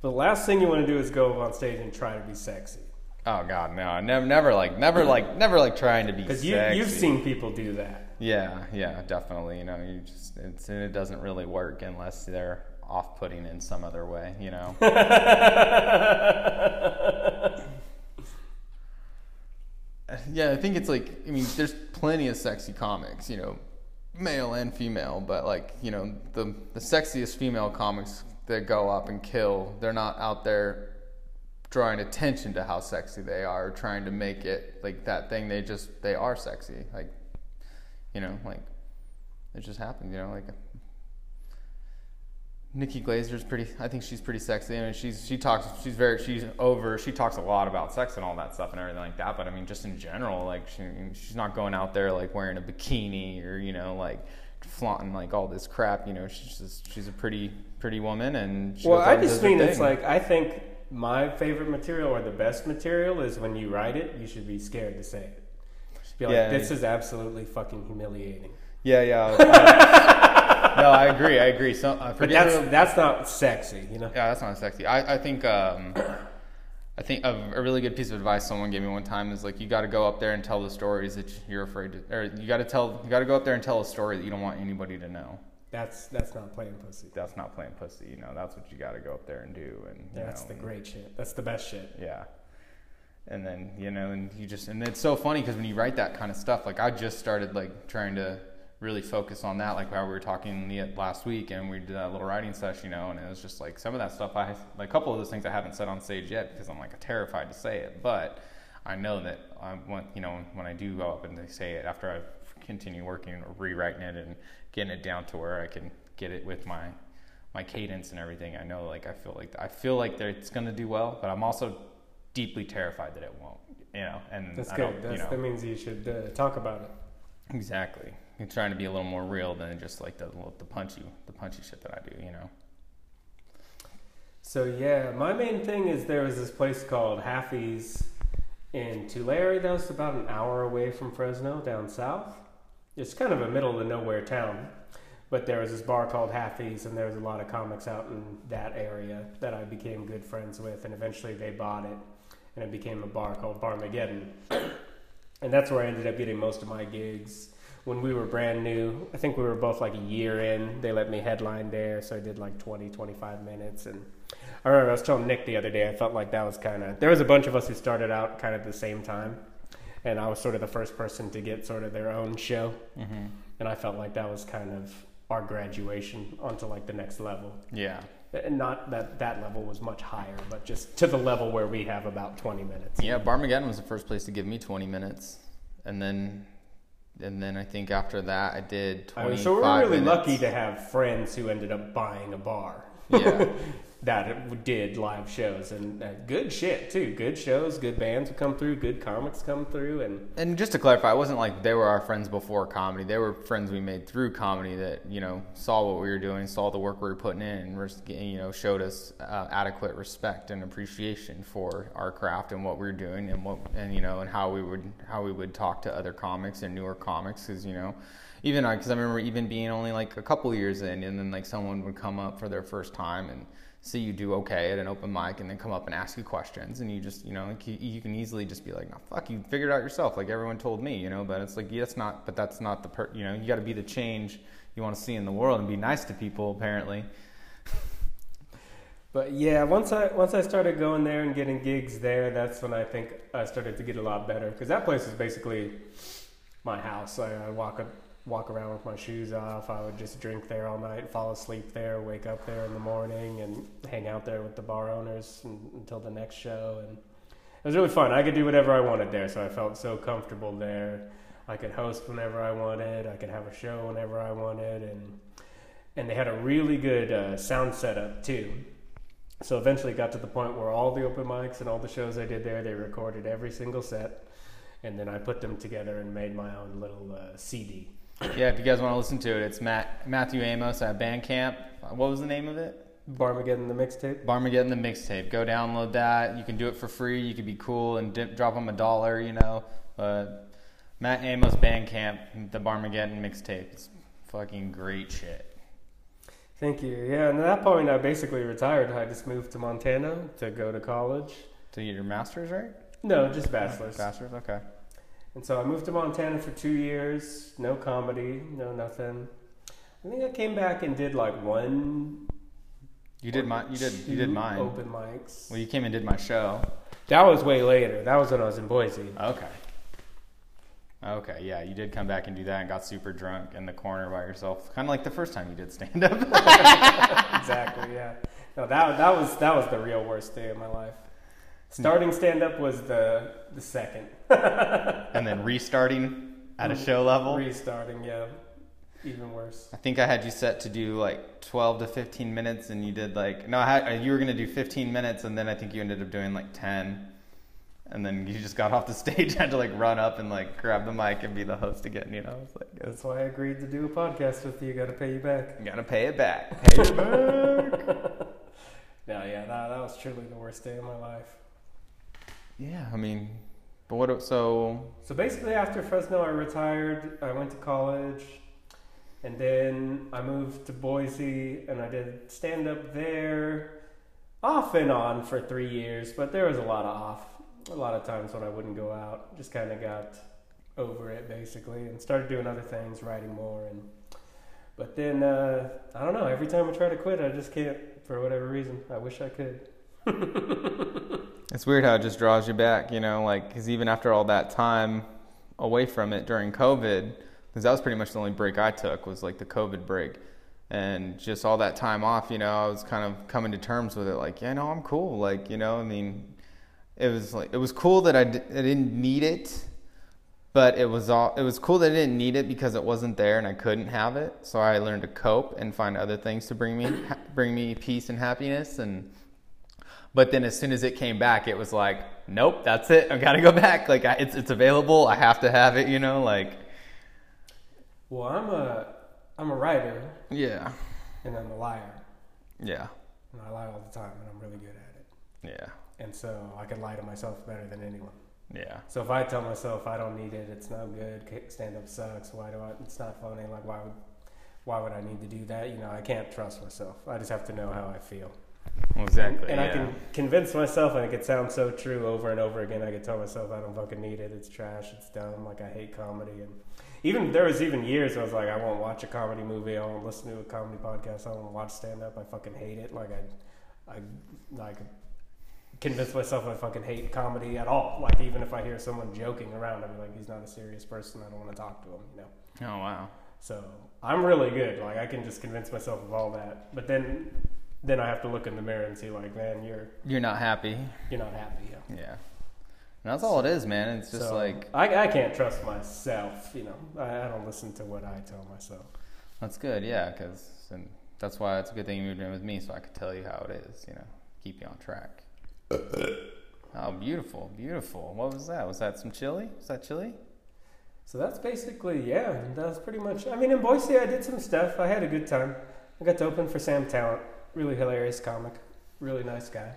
The last thing you want to do is go up on stage and try to be sexy. Oh God, no! Never, never like, never like, never like trying to be. Sexy. Because you, you've seen people do that. Yeah, yeah, definitely. You know, you just it's, it doesn't really work unless they're off-putting in some other way. You know. yeah, I think it's like I mean, there's plenty of sexy comics. You know, male and female, but like you know, the the sexiest female comics that go up and kill, they're not out there drawing attention to how sexy they are, trying to make it like that thing. They just they are sexy. Like you know, like it just happens, You know, like Nikki Glazer's pretty. I think she's pretty sexy. I mean, she's she talks. She's very. She's over. She talks a lot about sex and all that stuff and everything like that. But I mean, just in general, like she she's not going out there like wearing a bikini or you know like flaunting like all this crap. You know, she's just she's a pretty pretty woman and. Well, I just mean it's like I think my favorite material or the best material is when you write it, you should be scared to say it. Be like, Yeah. this is absolutely fucking humiliating. Yeah, yeah. Uh, I- no, I agree. I agree. So, uh, But forget that's that's not sexy, you know. Yeah, that's not sexy. I, I think um, I think a, a really good piece of advice someone gave me one time is like you got to go up there and tell the stories that you're afraid to, or you got to tell you got to go up there and tell a story that you don't want anybody to know. That's that's not playing pussy. That's not playing pussy. You know, that's what you got to go up there and do. And you That's know, the great shit. That's the best shit. Yeah. And then you know, and you just and it's so funny because when you write that kind of stuff, like I just started like trying to really focus on that, like how we were talking the- last week, and we did a little writing session, you know, and it was just like some of that stuff. I like a couple of those things I haven't said on stage yet because I'm like terrified to say it, but I know that I want you know when I do go up and they say it after I continue working or rewriting it and getting it down to where I can get it with my my cadence and everything. I know like I feel like I feel like it's gonna do well, but I'm also deeply terrified that it won't. You know, and That's I good. That's, you know, That means you should uh, talk about it. exactly. Trying to be a little more real than just like the the punchy the punchy shit that I do. You know. So yeah, my main thing is there was this place called Haffy's in Tulare that was about an hour away from Fresno down south. It's kind of a middle of nowhere town. But there was this bar called Haffy's and there was a lot of comics out in that area that I became good friends with and eventually they bought it and it became a bar called Barmageddon. and that's where I ended up getting most of my gigs. When we were brand new, I think we were both like a year in, they let me headline there, so I did like 20, 25 minutes and I remember I was telling Nick the other day. I felt like that was kind of there was a bunch of us who started out kind of at the same time, and I was sort of the first person to get sort of their own show, Mm-hmm. and I felt like that was kind of our graduation onto like the next level. Yeah. And not that that level was much higher, but just to the level where we have about twenty minutes. Yeah, Barmageddon was the first place to give me 20 minutes, and then, and then I think after that I did I mean, so we're really minutes. lucky to have friends who ended up buying a bar. Yeah, that did live shows and uh, good shit too. Good shows, good bands would come through, good comics come through, and and just to clarify, it wasn't like they were our friends before comedy. They were friends we made through comedy that you know saw what we were doing, saw the work we were putting in, and you know showed us uh, adequate respect and appreciation for our craft and what we were doing, and what and you know and how we would how we would talk to other comics and newer comics, because you know. Even because I remember even being only like a couple years in, and then like someone would come up for their first time and see you do okay at an open mic and then come up and ask you questions and you just you know like you, you can easily just be like no fuck you figured it out yourself like everyone told me you know but it's like yeah, that's not but that's not the per you know you got to be the change you want to see in the world and be nice to people apparently But yeah, once I once I started going there and getting gigs there, that's when I think I started to get a lot better because that place is basically my house. I, I walk up, walk around with my shoes off. I would just drink there all night, fall asleep there, wake up there in the morning, and hang out there with the bar owners until the next show. And it was really fun. I could do whatever I wanted there, so I felt so comfortable there. I could host whenever I wanted. I could have a show whenever I wanted, and and they had a really good uh, sound setup too. So eventually, it got to the point where all the open mics and all the shows I did there, they recorded every single set, and then I put them together and made my own little uh, CD. Yeah, if you guys want to listen to it, it's Matt Matthew Amos at Bandcamp. What was the name of it? Barmageddon the mixtape. Barmageddon the mixtape. Go download that. You can do it for free. You could be cool and dip, drop them a dollar, you know. But Matt Amos Bandcamp, the Barmageddon mixtape. It's fucking great shit. Thank you. Yeah, and at that point, I basically retired. I just moved to Montana to go to college. To get your master's, right? No, just bachelor's. Bachelor's, okay. And so I moved to Montana for two years. No comedy, no nothing. I think I came back and did like one. You did my, you did, you did mine. Open mics. Well, you came and did my show. That was way later. That was when I was in Boise. Okay. Okay, yeah, you did come back and do that and got super drunk in the corner by yourself, kind of like the first time you did stand up. exactly. Yeah. No, that that was that was the real worst day of my life. Hmm. Starting stand up was the the second. and then restarting at a show level. Restarting, yeah, even worse. I think I had you set to do like 12 to 15 minutes, and you did like no, I had, you were gonna do 15 minutes, and then I think you ended up doing like 10, and then you just got off the stage, had to like run up and like grab the mic and be the host again. You know, it's like it's, That's why I agreed to do a podcast with you. Got to pay you back. you gotta pay it back. Pay it back. No, yeah, that that was truly the worst day of my life. Yeah, I mean, but what? So So basically, after Fresno, I retired. I went to college, and then I moved to Boise, and I did stand up there, off and on for three years. But there was a lot of off, a lot of times when I wouldn't go out. Just kind of got over it basically, and started doing other things, writing more. And but then uh, I don't know. Every time I try to quit, I just can't for whatever reason. I wish I could. It's weird how it just draws you back, you know, like, because even after all that time away from it during COVID, because that was pretty much the only break I took was like the COVID break. And just all that time off, you know, I was kind of coming to terms with it. Like, yeah, no, I'm cool. Like, you know, I mean, it was like, it was cool that I, d- I didn't need it, but it was all, it was cool that I didn't need it because it wasn't there and I couldn't have it. So I learned to cope and find other things to bring me, bring me peace and happiness. And, but then as soon as it came back, it was like, nope, that's it. I gotta go back. Like I, it's it's available. I have to have it. You know, like Well, I'm a I'm a writer, yeah, and I'm a liar. yeah, And I lie all the time, and I'm really good at it. yeah, And so I can lie to myself better than anyone. yeah, So if I tell myself I don't need it, it's no good, stand up sucks, why do I, it's not funny, like why would, why would I need to do that? You know, I can't trust myself. I just have to know how I feel. Well, exactly. And yeah. I can convince myself, and it could sound so true over and over again. I could tell myself I don't fucking need it. It's trash. It's dumb. Like I hate comedy. And even there was even years I was like, I won't watch a comedy movie. I won't listen to a comedy podcast. I won't watch stand up. I fucking hate it. Like I, I like convince myself I fucking hate comedy at all. Like even if I hear someone joking around, I'm like, he's not a serious person. I don't want to talk to him. You know. oh wow. So I'm really good. Like I can just convince myself of all that. But then, then I have to look in the mirror and see like, man, you're You're not happy. you're not happy. Yeah. Yeah. And that's all it is, man. It's just So, like I, I can't trust myself. You know, I, I don't listen to what I tell myself. that's good, yeah. Because and that's why it's a good thing you moved in with me, so I could tell you how it is. You know, keep you on track. oh, beautiful, beautiful. What was that? Was that some chili? Was that chili? So that's basically yeah. That's pretty much. I mean, in Boise, I did some stuff. I had a good time. I got to open for Sam Tallent. Really hilarious comic. Really nice guy.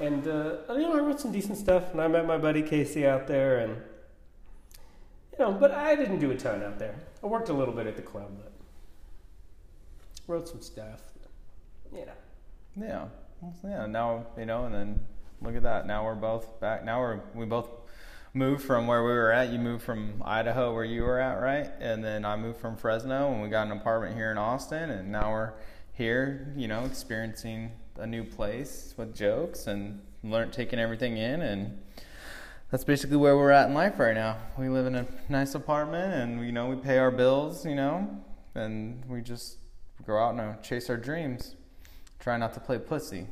And uh, you know, I wrote some decent stuff. And I met my buddy Casey out there, and you know, but I didn't do a ton out there. I worked a little bit at the club, but wrote some stuff. You know. Yeah. Yeah. Now you know, and then look at that. Now we're both back. Now we're we both moved from where we were at. You moved from Idaho, where you were at, right? And then I moved from Fresno, and we got an apartment here in Austin, and now we're here. You know, experiencing a new place with jokes and learn taking everything in and. That's basically where we're at in life right now. We live in a nice apartment, and you know we pay our bills, you know, and we just go out and uh, chase our dreams. Try not to play pussy,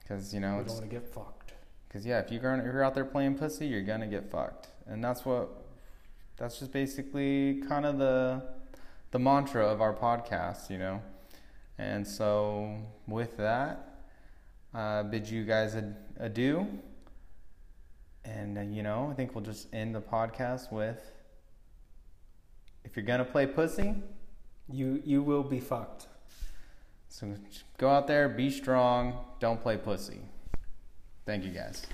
because you know we don't want to get fucked. because yeah, if you are if you're out there playing pussy, you're gonna get fucked, and that's what that's just basically kind of the the mantra of our podcast, you know. And so with that, uh, bid you guys ad- adieu. And uh, you know, I think we'll just end the podcast with if you're gonna play pussy, You you will be fucked. so go out there, be strong, don't play pussy. Thank you guys.